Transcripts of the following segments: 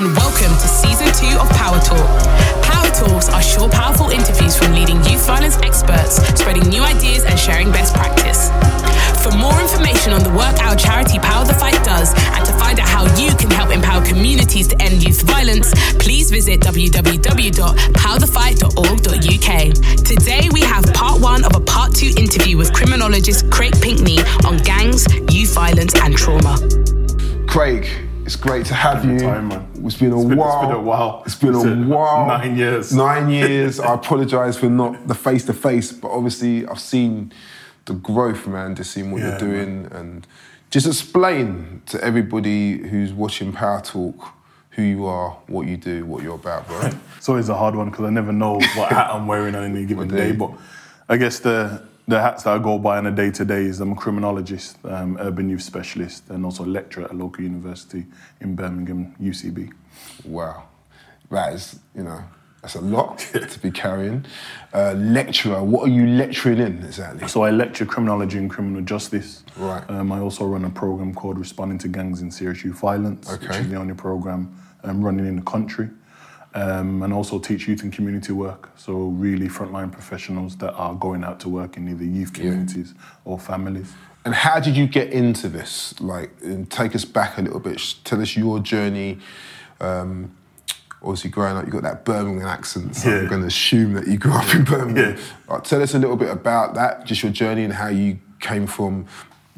and welcome to season two of Power Talk. Power Talks are short, powerful interviews from leading youth violence experts, spreading new ideas and sharing best practice. For more information on the work our charity Power the Fight does and to find out how you can help empower communities to end youth violence, please visit www.powerthefight.org.uk. Today we have part one of a part two interview with criminologist Craig Pinkney on gangs, youth violence, and trauma. Craig, it's great to have you. Time, man. It's been a It's been- it's while. been a while. It's been a while. nine years. Nine years. I apologise for not the face to face, but obviously I've seen the growth, man. Just seeing what Yeah, you're doing, and just explain to everybody who's watching Power Talk who you are, what you do, what you're about, bro. It's always a hard one because I never know what hat I'm wearing on any given day? But I guess the the hats that I go by on a day to day is I'm a criminologist, um, urban youth specialist, and also lecturer at a local university in Birmingham, UCB. wow, that is, you know, that's a lot to be carrying. Uh, lecturer, what are you lecturing in exactly? So I lecture criminology and criminal justice. Right. Um, I also run a program called Responding to Gangs and Serious Youth Violence, which Okay. is the only program um, running in the country. Um, and also teach youth and community work. So really frontline professionals that are going out to work in either youth communities or families. And how did you get into this? Like, and take us back a little bit. Tell us your journey. Um, obviously, growing up, you got that Birmingham accent, so I'm going to assume that you grew up in Birmingham. Yeah. Like, tell us a little bit about that, just your journey and how you came from,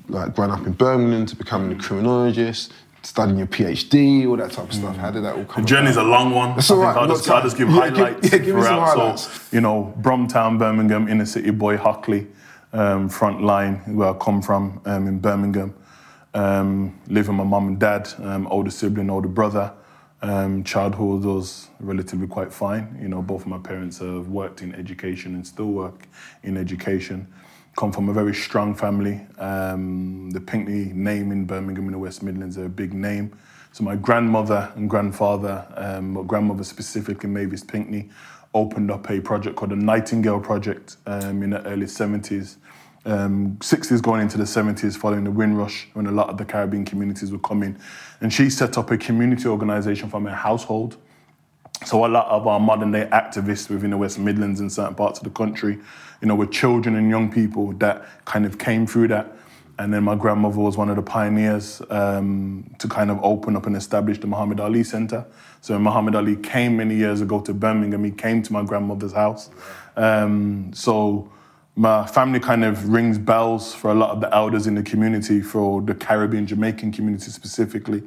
like, growing up in Birmingham to becoming a criminologist, studying your PhD, all that type of stuff. How did that all come? The journey's a long one. That's I think right, I'll just, I'll just give. Yeah, give- highlights yeah, give me some throughout. highlights. So, you know, Bromtown, Birmingham, inner city boy, Hockley, um, front line, where I come from um, in Birmingham. Um, live with my mum and dad, um, older sibling, older brother. Um, childhood was relatively quite fine. You know, both of my parents have worked in education and still work in education. Come from a very strong family. Um, the Pinkney name in Birmingham in the West Midlands is a big name. So my grandmother and grandfather, um, my grandmother specifically, Mavis Pinkney, opened up a project called the Nightingale Project um, in the early 70s. Um, 60s going into the 70s following the Windrush when a lot of the Caribbean communities were coming. And she set up a community organization from her household. So a lot of our modern day activists within the West Midlands and certain parts of the country, you know, were children and young people that kind of came through that. And then my grandmother was one of the pioneers um, to kind of open up and establish the Muhammad Ali Center. So Muhammad Ali came many years ago to Birmingham, he came to my grandmother's house. Um, so my family kind of rings bells for a lot of the elders in the community, for the Caribbean, Jamaican community specifically.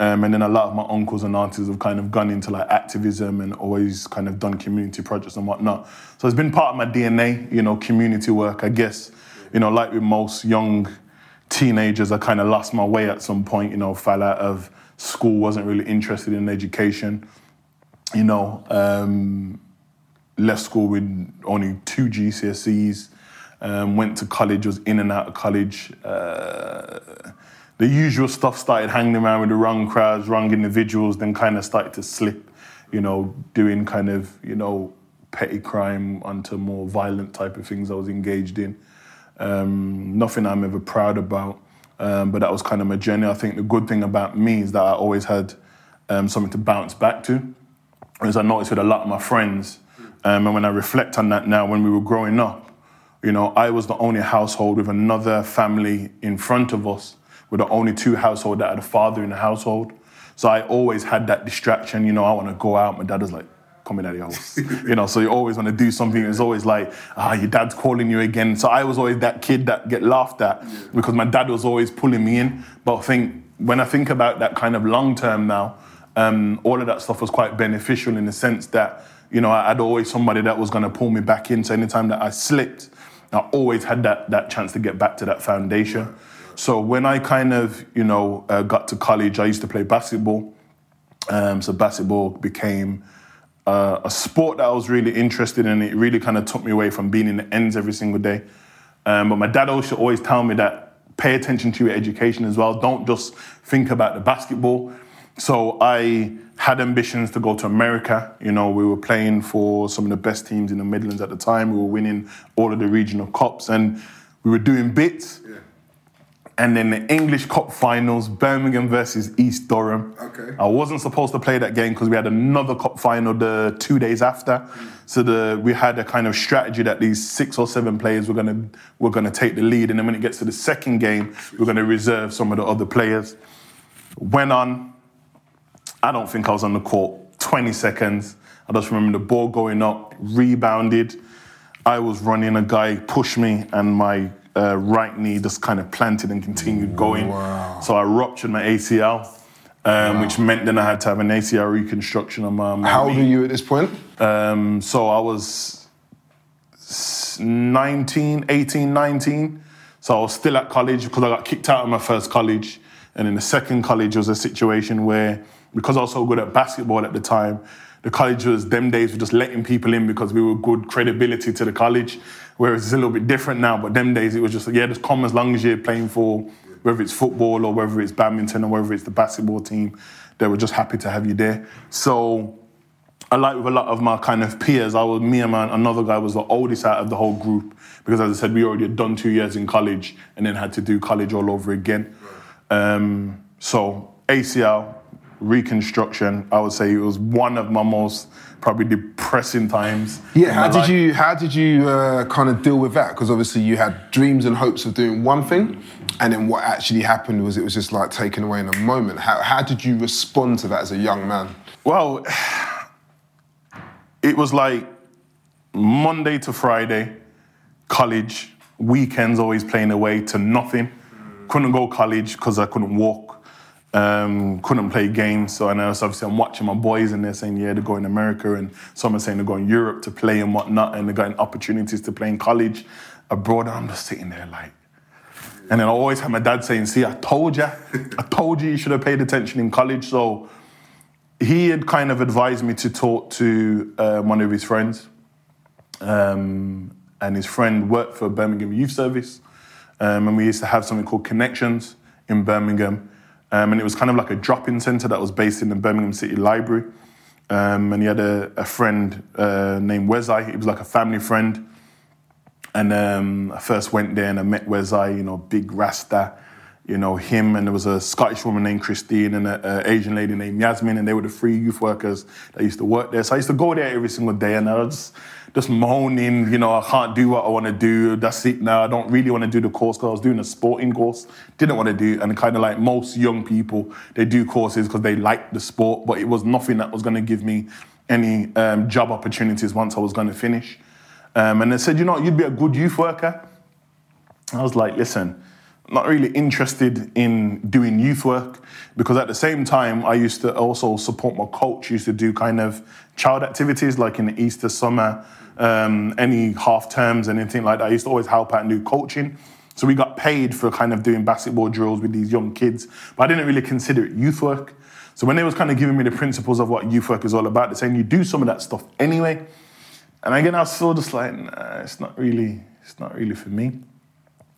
Um, and then a lot of my uncles and aunties have kind of gone into like activism and always kind of done community projects and whatnot. So it's been part of my DNA, you know, community work, I guess. You know, like with most young teenagers, I kind of lost my way at some point, you know, fell out of school, wasn't really interested in education, you know. Um, left school with only two GCSEs, um, went to college, was in and out of college. Uh, the usual stuff started hanging around with the wrong crowds, wrong individuals, then kind of started to slip, you know, doing kind of, you know, petty crime onto more violent type of things I was engaged in. Um, nothing I'm ever proud about, um, but that was kind of my journey. I think the good thing about me is that I always had um, something to bounce back to. As I noticed with a lot of my friends, um, and when I reflect on that now, when we were growing up, you know, I was the only household with another family in front of us. We're the only two household that had a father in the household. So I always had that distraction. You know, I want to go out. My dad was like, "Come in out of your house." you know, so you always want to do something. It's always like, "Ah, your dad's calling you again." So I was always that kid that get laughed at because my dad was always pulling me in. But I think when I think about that kind of long term now, um, all of that stuff was quite beneficial in the sense that you know I had always somebody that was going to pull me back in. So anytime that I slipped, I always had that that chance to get back to that foundation. So when I kind of you know uh, got to college, I used to play basketball. Um, so basketball became uh, a sport that I was really interested in. It really kind of took me away from being in the ends every single day. Um, but my dad also always tell me that pay attention to your education as well. Don't just think about the basketball. So I had ambitions to go to America. You know, we were playing for some of the best teams in the Midlands at the time. We were winning all of the regional cups and we were doing bits. And then the English Cup finals, Birmingham versus East Durham. Okay. I wasn't supposed to play that game because we had another cup final the two days after. So the we had a kind of strategy that these six or seven players were gonna were gonna take the lead, and then when it gets to the second game, we're gonna reserve some of the other players. Went on. I don't think I was on the court 20 seconds. I just remember the ball going up, rebounded. I was running, a guy pushed me, and my uh, right knee just kind of planted and continued going. Wow. So I ruptured my ACL, um, which meant then I had to have an ACL reconstruction on my, my How old are you at this point? Um, so I was s- 19, 18, 19. So I was still at college because I got kicked out of my first college. And in the second college was a situation where, because I was so good at basketball at the time, the college was, them days were just letting people in because we were good credibility to the college. Whereas it's a little bit different now, but them days it was just, yeah, just come as long as you're playing for, whether it's football or whether it's badminton or whether it's the basketball team, they were just happy to have you there. So I like with a lot of my kind of peers, I was me and my, another guy was the oldest out of the whole group because, as I said, we already had done two years in college and then had to do college all over again. Um, so ACL reconstruction, I would say it was one of my most probably depressing times. Yeah, how did life. you how did you uh, kind of deal with that? Because obviously you had dreams and hopes of doing one thing, and then what actually happened was it was just like taken away in a moment. How how did you respond to that as a young man? Well, it was like Monday to Friday, college, weekends always playing away to nothing. Couldn't go college because I couldn't walk. Um, couldn't play games. So and so obviously I'm watching my boys and they're saying, yeah, they're going to America and some are saying they're going Europe to play and whatnot and they're getting opportunities to play in college abroad. And I'm just sitting there like, and then I always had my dad saying, see, I told you, I told you you should have paid attention in college. So he had kind of advised me to talk to uh, one of his friends. Um, and his friend worked for Birmingham Youth Service. Um, and we used to have something called Connections in Birmingham. Um, and it was kind of like a drop in centre that was based in the Birmingham City Library. Um, and he had a, a friend uh, named Wesai. He was like a family friend. And um, I first went there and I met Wesai, you know, big Rasta, you know, him and there was a Scottish woman named Christine and an Asian lady named Yasmin, and they were the three youth workers that used to work there. So I used to go there every single day and I was just moaning, you know, I can't do what I want to do. That's it now. I don't really want to do the course because I was doing a sporting course. Didn't want to do, and kind of like most young people, they do courses because they like the sport, but it was nothing that was going to give me any um, job opportunities once I was going to finish. Um, and they said, you know, you'd be a good youth worker. I was like, listen, Not really interested in doing youth work because at the same time, I used to also support my coach, used to do kind of child activities like in the Easter, summer, um, any half terms, anything like that. I used to always help out and do coaching. So we got paid for kind of doing basketball drills with these young kids, but I didn't really consider it youth work. So when they was kind of giving me the principles of what youth work is all about, they're saying you do some of that stuff anyway. And again, I was still just like, nah, it's not really, it's not really for me.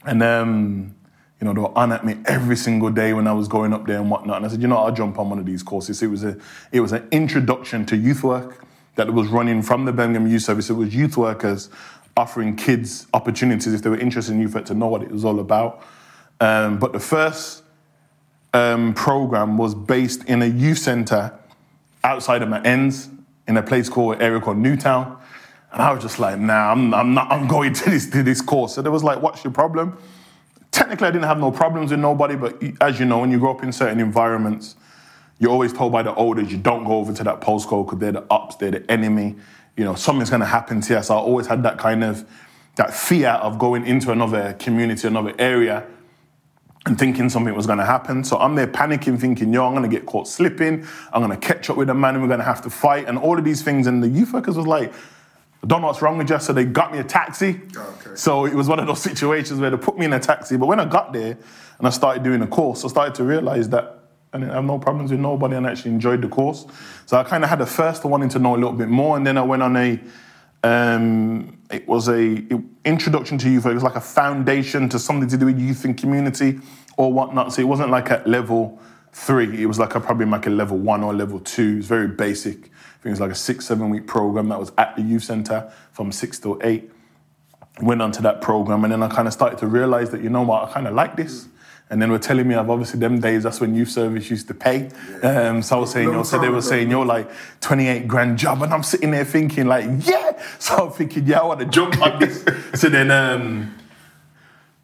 And um, you know, they were on at me every single day when I was going up there and whatnot. And I said, you know, I'll jump on one of these courses. It was a, it was an introduction to youth work that was running from the Birmingham Youth Service. It was youth workers offering kids opportunities if they were interested in youth work to know what it was all about. Um, but the first um, program was based in a youth centre outside of my ends in a place called area called Newtown. And I was just like, nah, I'm, I'm not, I'm going to this, to this course. So there was like, what's your problem? Technically, I didn't have no problems with nobody, but as you know, when you grow up in certain environments, you're always told by the elders, you don't go over to that postcode because they're the ups, they're the enemy. You know, something's going to happen to you. So I always had that kind of, that fear of going into another community, another area, and thinking something was going to happen. So I'm there panicking, thinking, yo, I'm going to get caught slipping. I'm going to catch up with a man and we're going to have to fight and all of these things. And the youth workers was like, I don't know what's wrong with you. So they got me a taxi. Okay. So it was one of those situations where they put me in a taxi. But when I got there and I started doing the course, I started to realize that I didn't have no problems with nobody and I actually enjoyed the course. So I kind of had a first wanting to know a little bit more. And then I went on a, um, it was a introduction to youth. It was like a foundation to something to do with youth and community or whatnot. So it wasn't like at level three. It was like a, probably like a level one or level two. It was very basic. I think it was like a six, seven week program that was at the youth center from six till eight. Went on to that program and then I kind of started to realize that, you know what, I kind of like this. And then we're telling me I've obviously them days, that's when youth service used to pay. Um, so I was saying, you so they were saying you're like 28 grand job. And I'm sitting there thinking like, yeah. So I'm thinking, yeah, I want to jump like this. so then um,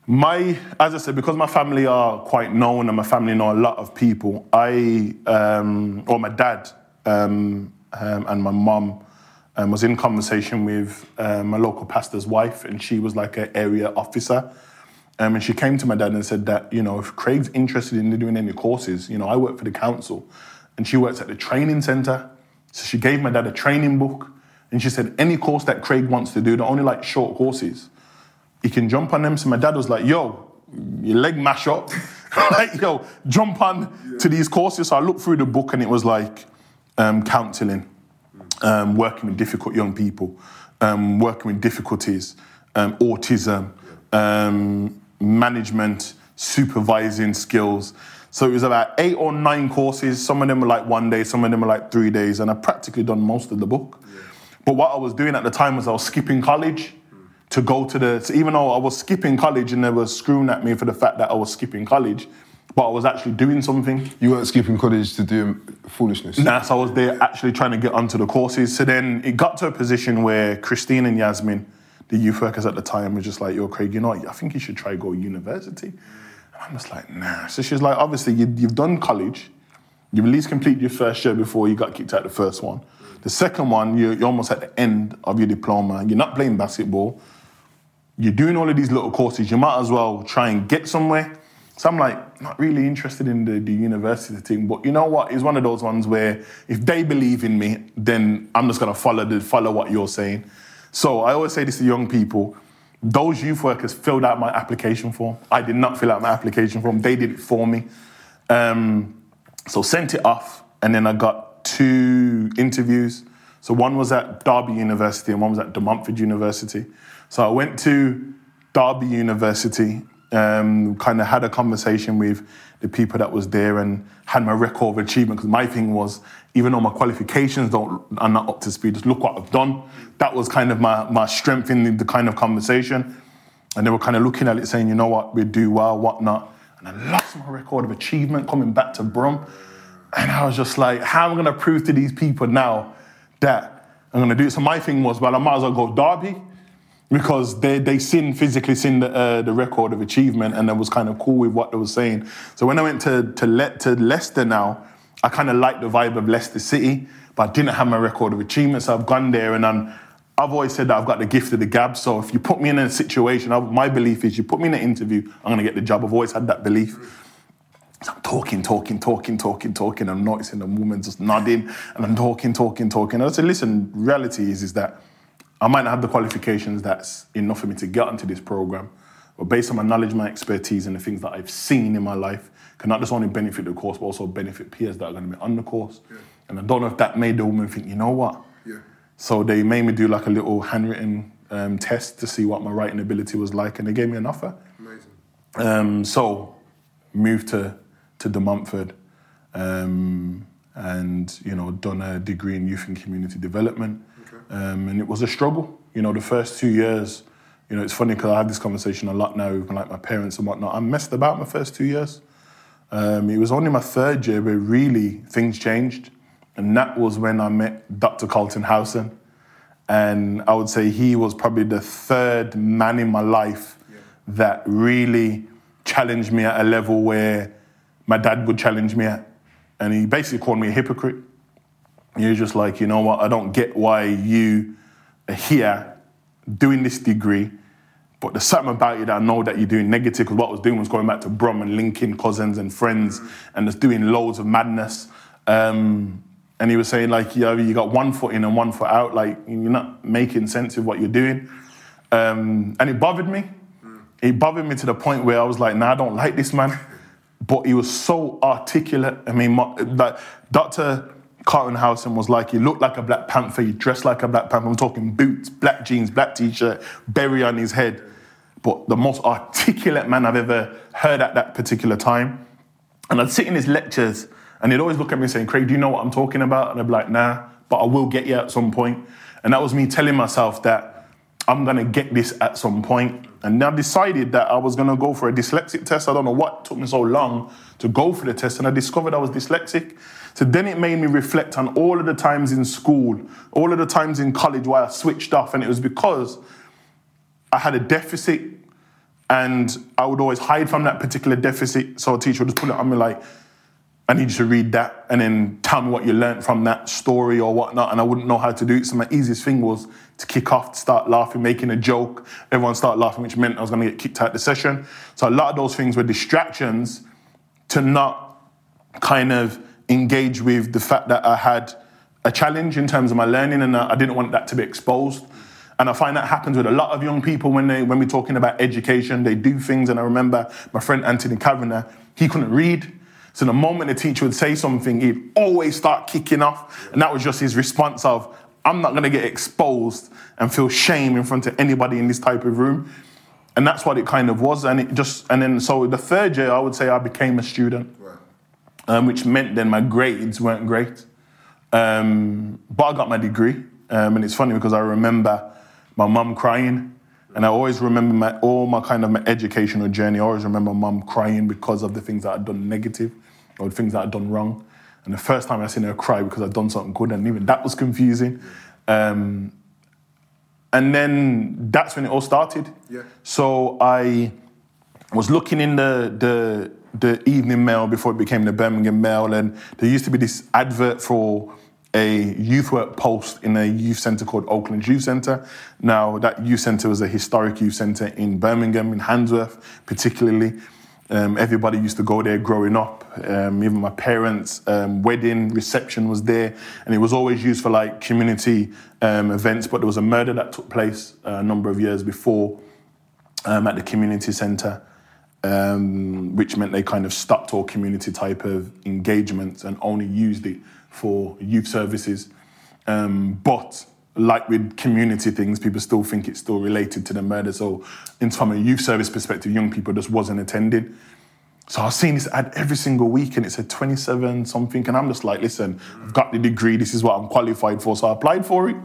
my, as I said, because my family are quite known and my family know a lot of people, I, um, or my dad um, um, and my mum um, was in conversation with um, my local pastor's wife, and she was like an area officer. Um, and she came to my dad and said that, you know, if Craig's interested in doing any courses, you know, I work for the council and she works at the training centre. So she gave my dad a training book and she said, any course that Craig wants to do, they're only like short courses. He can jump on them. So my dad was like, yo, your leg mash up. like, yo, jump on to these courses. So I looked through the book and it was like um, counselling, um, working with difficult young people, um, working with difficulties, um, autism, um, management, supervising skills. So it was about eight or nine courses. Some of them were like one day, some of them were like three days, and I practically done most of the book. But what I was doing at the time was I was skipping college to go to the. So even though I was skipping college and they were screwing at me for the fact that I was skipping college, but I was actually doing something. You weren't skipping college to do foolishness. Nah, so I was there actually trying to get onto the courses. So then it got to a position where Christine and Yasmin, the youth workers at the time, were just like, "Yo, Craig, you know? I think you should try go university." And I'm just like, "Nah." So she's like, "Obviously, you, you've done college. You've at least completed your first year before you got kicked out the first one. The second one, you're, you're almost at the end of your diploma. You're not playing basketball. You're doing all of these little courses. You might as well try and get somewhere." So I'm like, not really interested in the, the university thing, but you know what? It's one of those ones where if they believe in me, then I'm just gonna follow the follow what you're saying. So I always say this to young people: those youth workers filled out my application form. I did not fill out my application form; they did it for me. Um, so sent it off, and then I got two interviews. So one was at Derby University, and one was at De Montfort University. So I went to Derby University, um, kind of had a conversation with the people that was there and had my record of achievement. Because my thing was, even though my qualifications don't are not up to speed, just look what I've done. That was kind of my, my strength in the, the kind of conversation. And they were kind of looking at it saying, you know what, we do well, whatnot. And I lost my record of achievement coming back to Brum. And I was just like, how am I going to prove to these people now that I'm going to do it? So my thing was, well, I might as well go Derby because they they seen physically seen the, uh, the record of achievement and I was kind of cool with what they were saying. So when I went to to Le- to Leicester now, I kind of liked the vibe of Leicester City, but I didn't have my record of achievement. So I've gone there and I'm. I've always said that I've got the gift of the gab. So if you put me in a situation, I, my belief is you put me in an interview, I'm going to get the job. I've always had that belief. So I'm talking, talking, talking, talking, talking. I'm noticing the woman just nodding, and I'm talking, talking, talking. And I said, listen, reality is is that I might not have the qualifications that's enough for me to get onto this program, but based on my knowledge, my expertise, and the things that I've seen in my life, can not just only benefit the course, but also benefit peers that are going to be on the course. Yeah. And I don't know if that made the woman think, you know what? Yeah. So they made me do like a little handwritten um, test to see what my writing ability was like, and they gave me an offer. Amazing. Um, so moved to to De Montfort, um, and you know done a degree in youth and community development, um, and it was a struggle. You know, the first two years. You know, it's funny because I have this conversation a lot now with like my parents and whatnot. I messed about my first two years. Um, it was only my third year where really things changed, and that was when I met Dr. Carlton Howson. And I would say he was probably the third man in my life that really challenged me at a level where my dad would challenge me at. And he basically called me a hypocrite. He was just like, you know what, I don't get why you are here doing this degree, but there's something about you that I know that you're doing negative because what I was doing was going back to Brum and linking cousins and friends and just doing loads of madness. Um, and he was saying, like, you, know, you got one foot in and one foot out, like, you're not making sense of what you're doing. Um, and it bothered me. It bothered me to the point where I was like, nah, I don't like this man. But he was so articulate. I mean, my, like, Dr. Carlton Howson was like, he looked like a Black Panther, he dressed like a Black Panther. I'm talking boots, black jeans, black t shirt, berry on his head. But the most articulate man I've ever heard at that particular time. And I'd sit in his lectures and he'd always look at me saying, Craig, do you know what I'm talking about? And I'd be like, nah, but I will get you at some point. And that was me telling myself that I'm gonna get this at some point. and I decided that I was to go for a dyslexic test. I don't know what took me so long to go for the test, and I discovered I was dyslexic. So then it made me reflect on all of the times in school, all of the times in college where I switched off, and it was because I had a deficit, and I would always hide from that particular deficit. So a teacher would just put it on me like, I need you to read that and then tell me what you learned from that story or whatnot. And I wouldn't know how to do it. So my easiest thing was to kick off, to start laughing, making a joke. Everyone started laughing, which meant I was going to get kicked out of the session. So a lot of those things were distractions to not kind of engage with the fact that I had a challenge in terms of my learning and I didn't want that to be exposed. And I find that happens with a lot of young people when they when we're talking about education, they do things. And I remember my friend Anthony Kavanagh, he couldn't read. So the moment the teacher would say something, he'd always start kicking off. And that was just his response of, I'm not going to get exposed and feel shame in front of anybody in this type of room. And that's what it kind of was. And it just, and then, so the third year, I would say I became a student, um, which meant then my grades weren't great. Um, but I got my degree. Um, and it's funny because I remember my mum crying. And I always remember my, all my kind of my educational journey. I always remember my mum crying because of the things that I'd done negative or the things that I'd done wrong. And the first time I seen her cry because I'd done something good, and even that was confusing. Um, and then that's when it all started. Yeah. So I was looking in the, the the evening mail before it became the Birmingham Mail, and there used to be this advert for a youth work post in a youth centre called Oakland Youth Centre. Now, that youth centre was a historic youth centre in Birmingham, in Handsworth, particularly. Um, everybody used to go there growing up. Um, even my parents' um, wedding reception was there, and it was always used for like community um, events. But there was a murder that took place uh, a number of years before um, at the community centre, um, which meant they kind of stuck to all community type of engagements and only used it for youth services. but like with community things, people still think it's still related to the murder. So, in from a youth service perspective, young people just wasn't attending. So I was seeing this ad every single week, and it said 27 something, and I'm just like, listen, I've got the degree. This is what I'm qualified for. So I applied for it.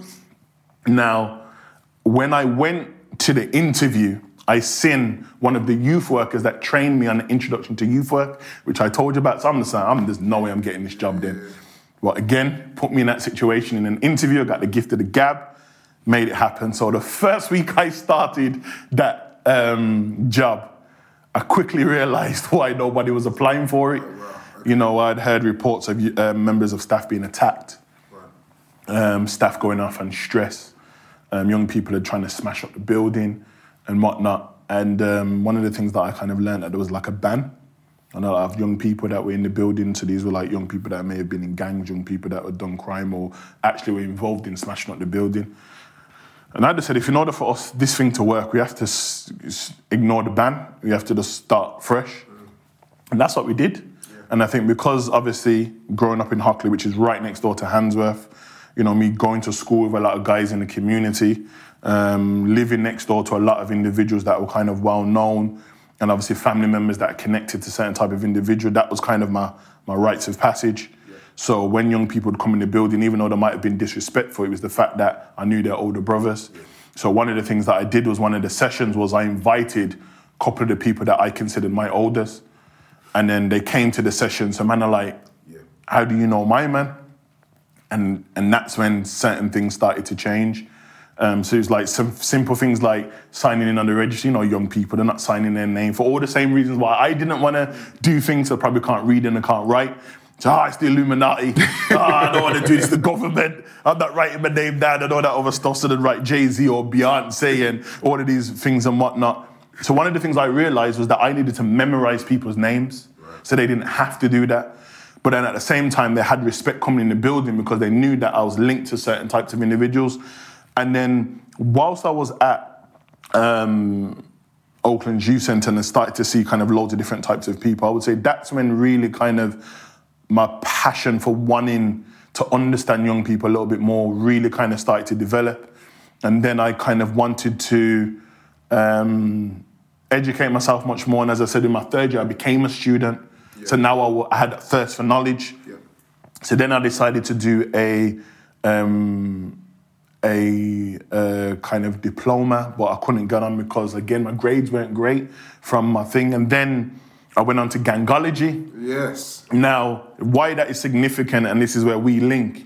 Now, when I went to the interview, I seen one of the youth workers that trained me on the introduction to youth work, which I told you about. So I'm just saying, I'm, there's no way I'm getting this job then. Well, again, put me in that situation in an interview. I got the gift of the gab, made it happen. So the first week I started that um, job, I quickly realized why nobody was applying for it. You know, I'd heard reports of uh, members of staff being attacked, um, staff going off on stress, um, young people are trying to smash up the building and whatnot. And um, one of the things that I kind of learned that there was like a ban on a lot of young people that were in the building. So these were like young people that may have been in gangs, young people that had done crime or actually were involved in smashing up the building. And I just said, if in order for us this thing to work, we have to s- s- ignore the ban. We have to just start fresh, and that's what we did. And I think because obviously growing up in Hockley, which is right next door to Handsworth, you know, me going to school with a lot of guys in the community, um, living next door to a lot of individuals that were kind of well known, and obviously family members that are connected to certain type of individual. That was kind of my my rites of passage. So when young people would come in the building, even though they might have been disrespectful, it was the fact that I knew their older brothers. So one of the things that I did was one of the sessions was I invited a couple of the people that I considered my oldest, and then they came to the session. So man are like, "How do you know my man?" And and that's when certain things started to change. Um, so it's like some simple things like signing in on the registry. You know, young people, they're not signing their name for all the same reasons why I didn't want to do things. I probably can't read and I can't write. So, ah, it's the Illuminati. ah, I don't want to do this. The government. I'm not writing my name down and all that other stuff. So then write Jay Z or Beyonce and all of these things and whatnot. So one of the things I realized was that I needed to memorize people's names, so they didn't have to do that. But then at the same time, they had respect coming in the building because they knew that I was linked to certain types of individuals. And then whilst I was at um, Oakland Youth Centre and I started to see kind of loads of different types of people, I would say that's when really kind of my passion for wanting to understand young people a little bit more really kind of started to develop. And then I kind of wanted to um, educate myself much more. And as I said, in my third year, I became a student. So now I, w- I had a thirst for knowledge. So then I decided to do a um, a, uh kind of diploma, but I couldn't get on because again my grades weren't great from my thing. And then I went on to gangology. Yes. Now, why that is significant, and this is where we link,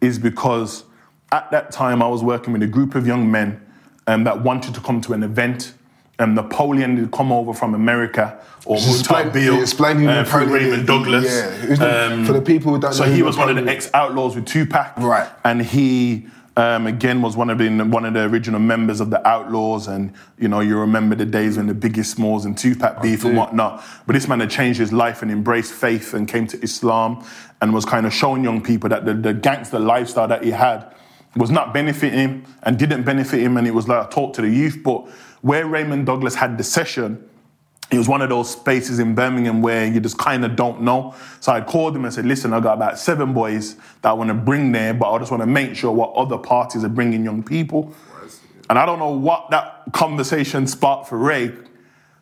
is because at that time I was working with a group of young men um, that wanted to come to an event. And Napoleon had come over from America, or Mutah Beale, explain who uh, Napoleon. Raymond Douglas. Yeah. The- for the people who don't so he was one of the ex-outlaws with Tupac, Right. And he um, again was one of the one of the original members of the Outlaws, and you know you remember the days when the Biggie Smalls and Tupac beef and whatnot. But this man had changed his life and embraced faith and came to Islam and was kind of showing young people that the, the gangster lifestyle that he had was not benefiting him and didn't benefit him. And it was like a talk to the youth. But where Raymond Douglas had the session, it was one of those spaces in Birmingham where you just kind of don't know. So I called him and said, listen, I got about seven boys that I want to bring there, but I just want to make sure what other parties are bringing young people. And I don't know what that conversation sparked for Ray,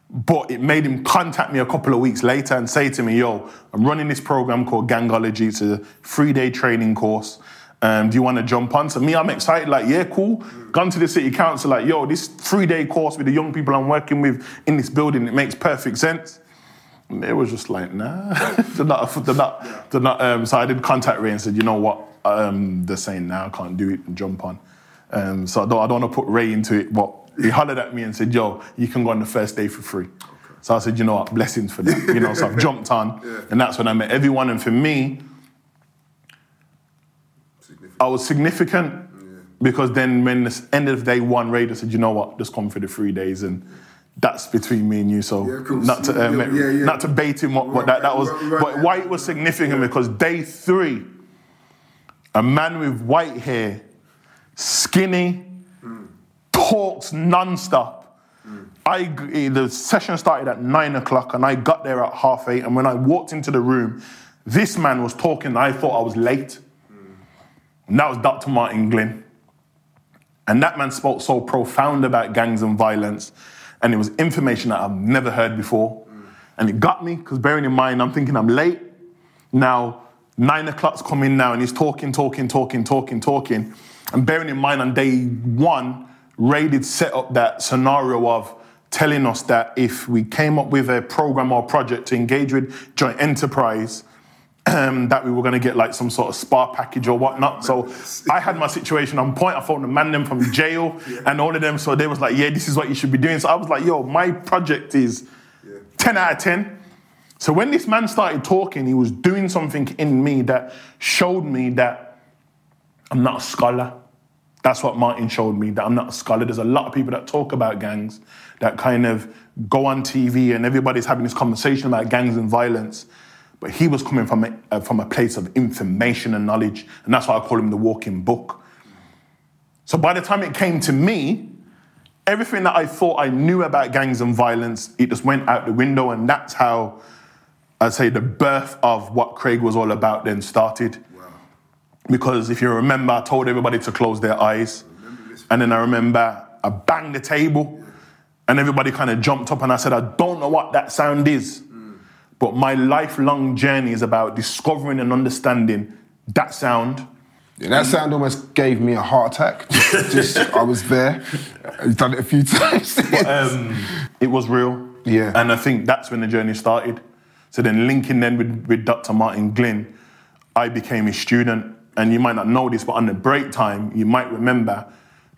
but it made him contact me a couple of weeks later and say to me, yo, I'm running this program called Gangology. It's a three day training course. Um, do you want to jump on? So me, I'm excited, like, yeah, cool. Gone to the city council, like, yo, this three day course with the young people I'm working with in this building, it makes perfect sense. And they was just like, nah, they're not, they're not, they're not. Um, so I did contact Ray and said, you know what, um, they're saying now, I can't do it and jump on. Um, so I don't, I don't want to put Ray into it, but he hollered at me and said, yo, you can go on the first day for free. So I said, you know what, blessings for that. You know, so I've jumped on, and that's when I met everyone. And for me, I was significant because then when the end of day one, Raider said, you know what, just come for the three days and that's between me and you. So Yeah, not to um, Yeah, yeah, yeah. not to bait him what, what that, that was, Right, right, but why it was significant because day three, a man with white hair, skinny, talks non-stop. I g- the session started at nine o'clock and I got there at half eight. And when I walked into the room, this man was talking. I thought I was late. And that was Dr. Martin Glynn. And that man spoke so profound about gangs and violence. And it was information that I've never heard before. And it got me, because bearing in mind, I'm thinking I'm late. Now, nine o'clock's coming now, and he's talking, talking, talking, talking, talking. And bearing in mind, on day one, Ray did set up that scenario of telling us that if we came up with a program or project to engage with joint enterprise, um, that we were going to get like some sort of spa package or whatnot. So I had my situation on point. I phoned the man them from jail and all of them. So they was like, yeah, this is what you should be doing. So I was like, yo, my project is 10 out of 10. So when this man started talking, he was doing something in me that showed me that I'm not a scholar. That's what Martin showed me, that I'm not a scholar. There's a lot of people that talk about gangs that kind of go on TV and everybody's having this conversation about gangs and violence. But he was coming from a, uh, from a place of information and knowledge. And that's why I call him the walking book. So by the time it came to me, everything that I thought I knew about gangs and violence, it just went out the window. And that's how I'd say the birth of what Craig was all about then started. Because if you remember, I told everybody to close their eyes. And then I remember I banged the table and everybody kind of jumped up and I said, I don't know what that sound is. But my lifelong journey is about discovering and understanding that sound. Yeah, that sound almost gave me a heart attack. Just, just- I was there. I've done it a few times. Um, it was real. Yeah. And I think that's when the journey started. So then linking then with, with Dr. Martin Glynn, I became a student. And you might not know this, but on the break time, you might remember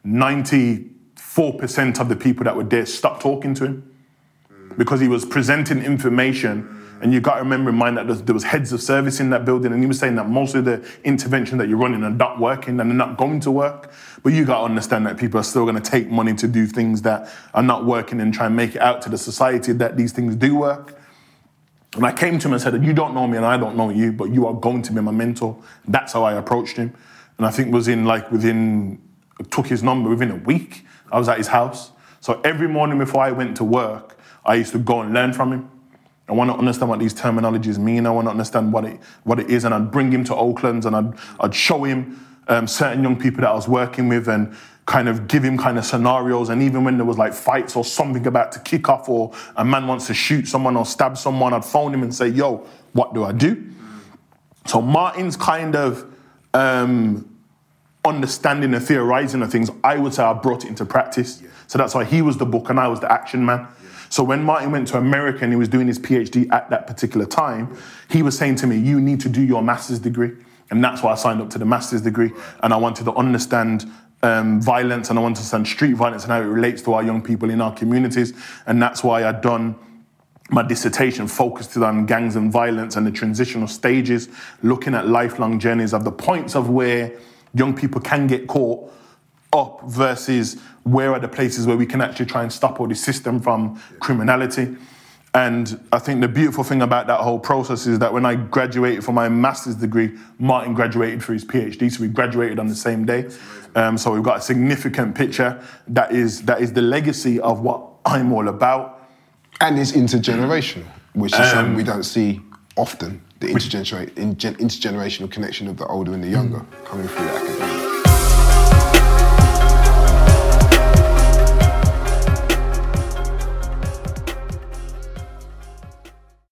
94% of the people that were there stopped talking to him because he was presenting information. And you got to remember in mind that there was heads of service in that building, and he was saying that most of the intervention that you're running are not working and they're not going to work. But you got to understand that people are still going to take money to do things that are not working and try and make it out to the society that these things do work. And I came to him and said, You don't know me and I don't know you, but you are going to be my mentor. That's how I approached him. And I think was in like within, took his number within a week. I was at his house. So every morning before I went to work, I used to go and learn from him. I want to understand what these terminologies mean. I want to understand what it, what it is. And I'd bring him to Oaklands and I'd, I'd show him um, certain young people that I was working with and kind of give him kind of scenarios. And even when there was like fights or something about to kick off or a man wants to shoot someone or stab someone, I'd phone him and say, yo, what do I do? So Martin's kind of um, understanding and theorizing of things, I would say I brought it into practice. So that's why he was the book and I was the action man. So when Martin went to America and he was doing his PhD at that particular time, he was saying to me, You need to do your master's degree. And that's why I signed up to the master's degree. And I wanted to understand um, violence and I wanted to understand street violence and how it relates to our young people in our communities. And that's why I'd done my dissertation focused on gangs and violence and the transitional stages, looking at lifelong journeys of the points of where young people can get caught up versus where are the places where we can actually try and stop all the system from criminality. And I think the beautiful thing about that whole process is that when I graduated for my master's degree, Martin graduated for his PhD, so we graduated on the same day. Um, so we've got a significant picture that is that is the legacy of what I'm all about. And it's intergenerational, which is um, something we don't see often. The intergener- intergenerational connection of the older and the younger coming through academia.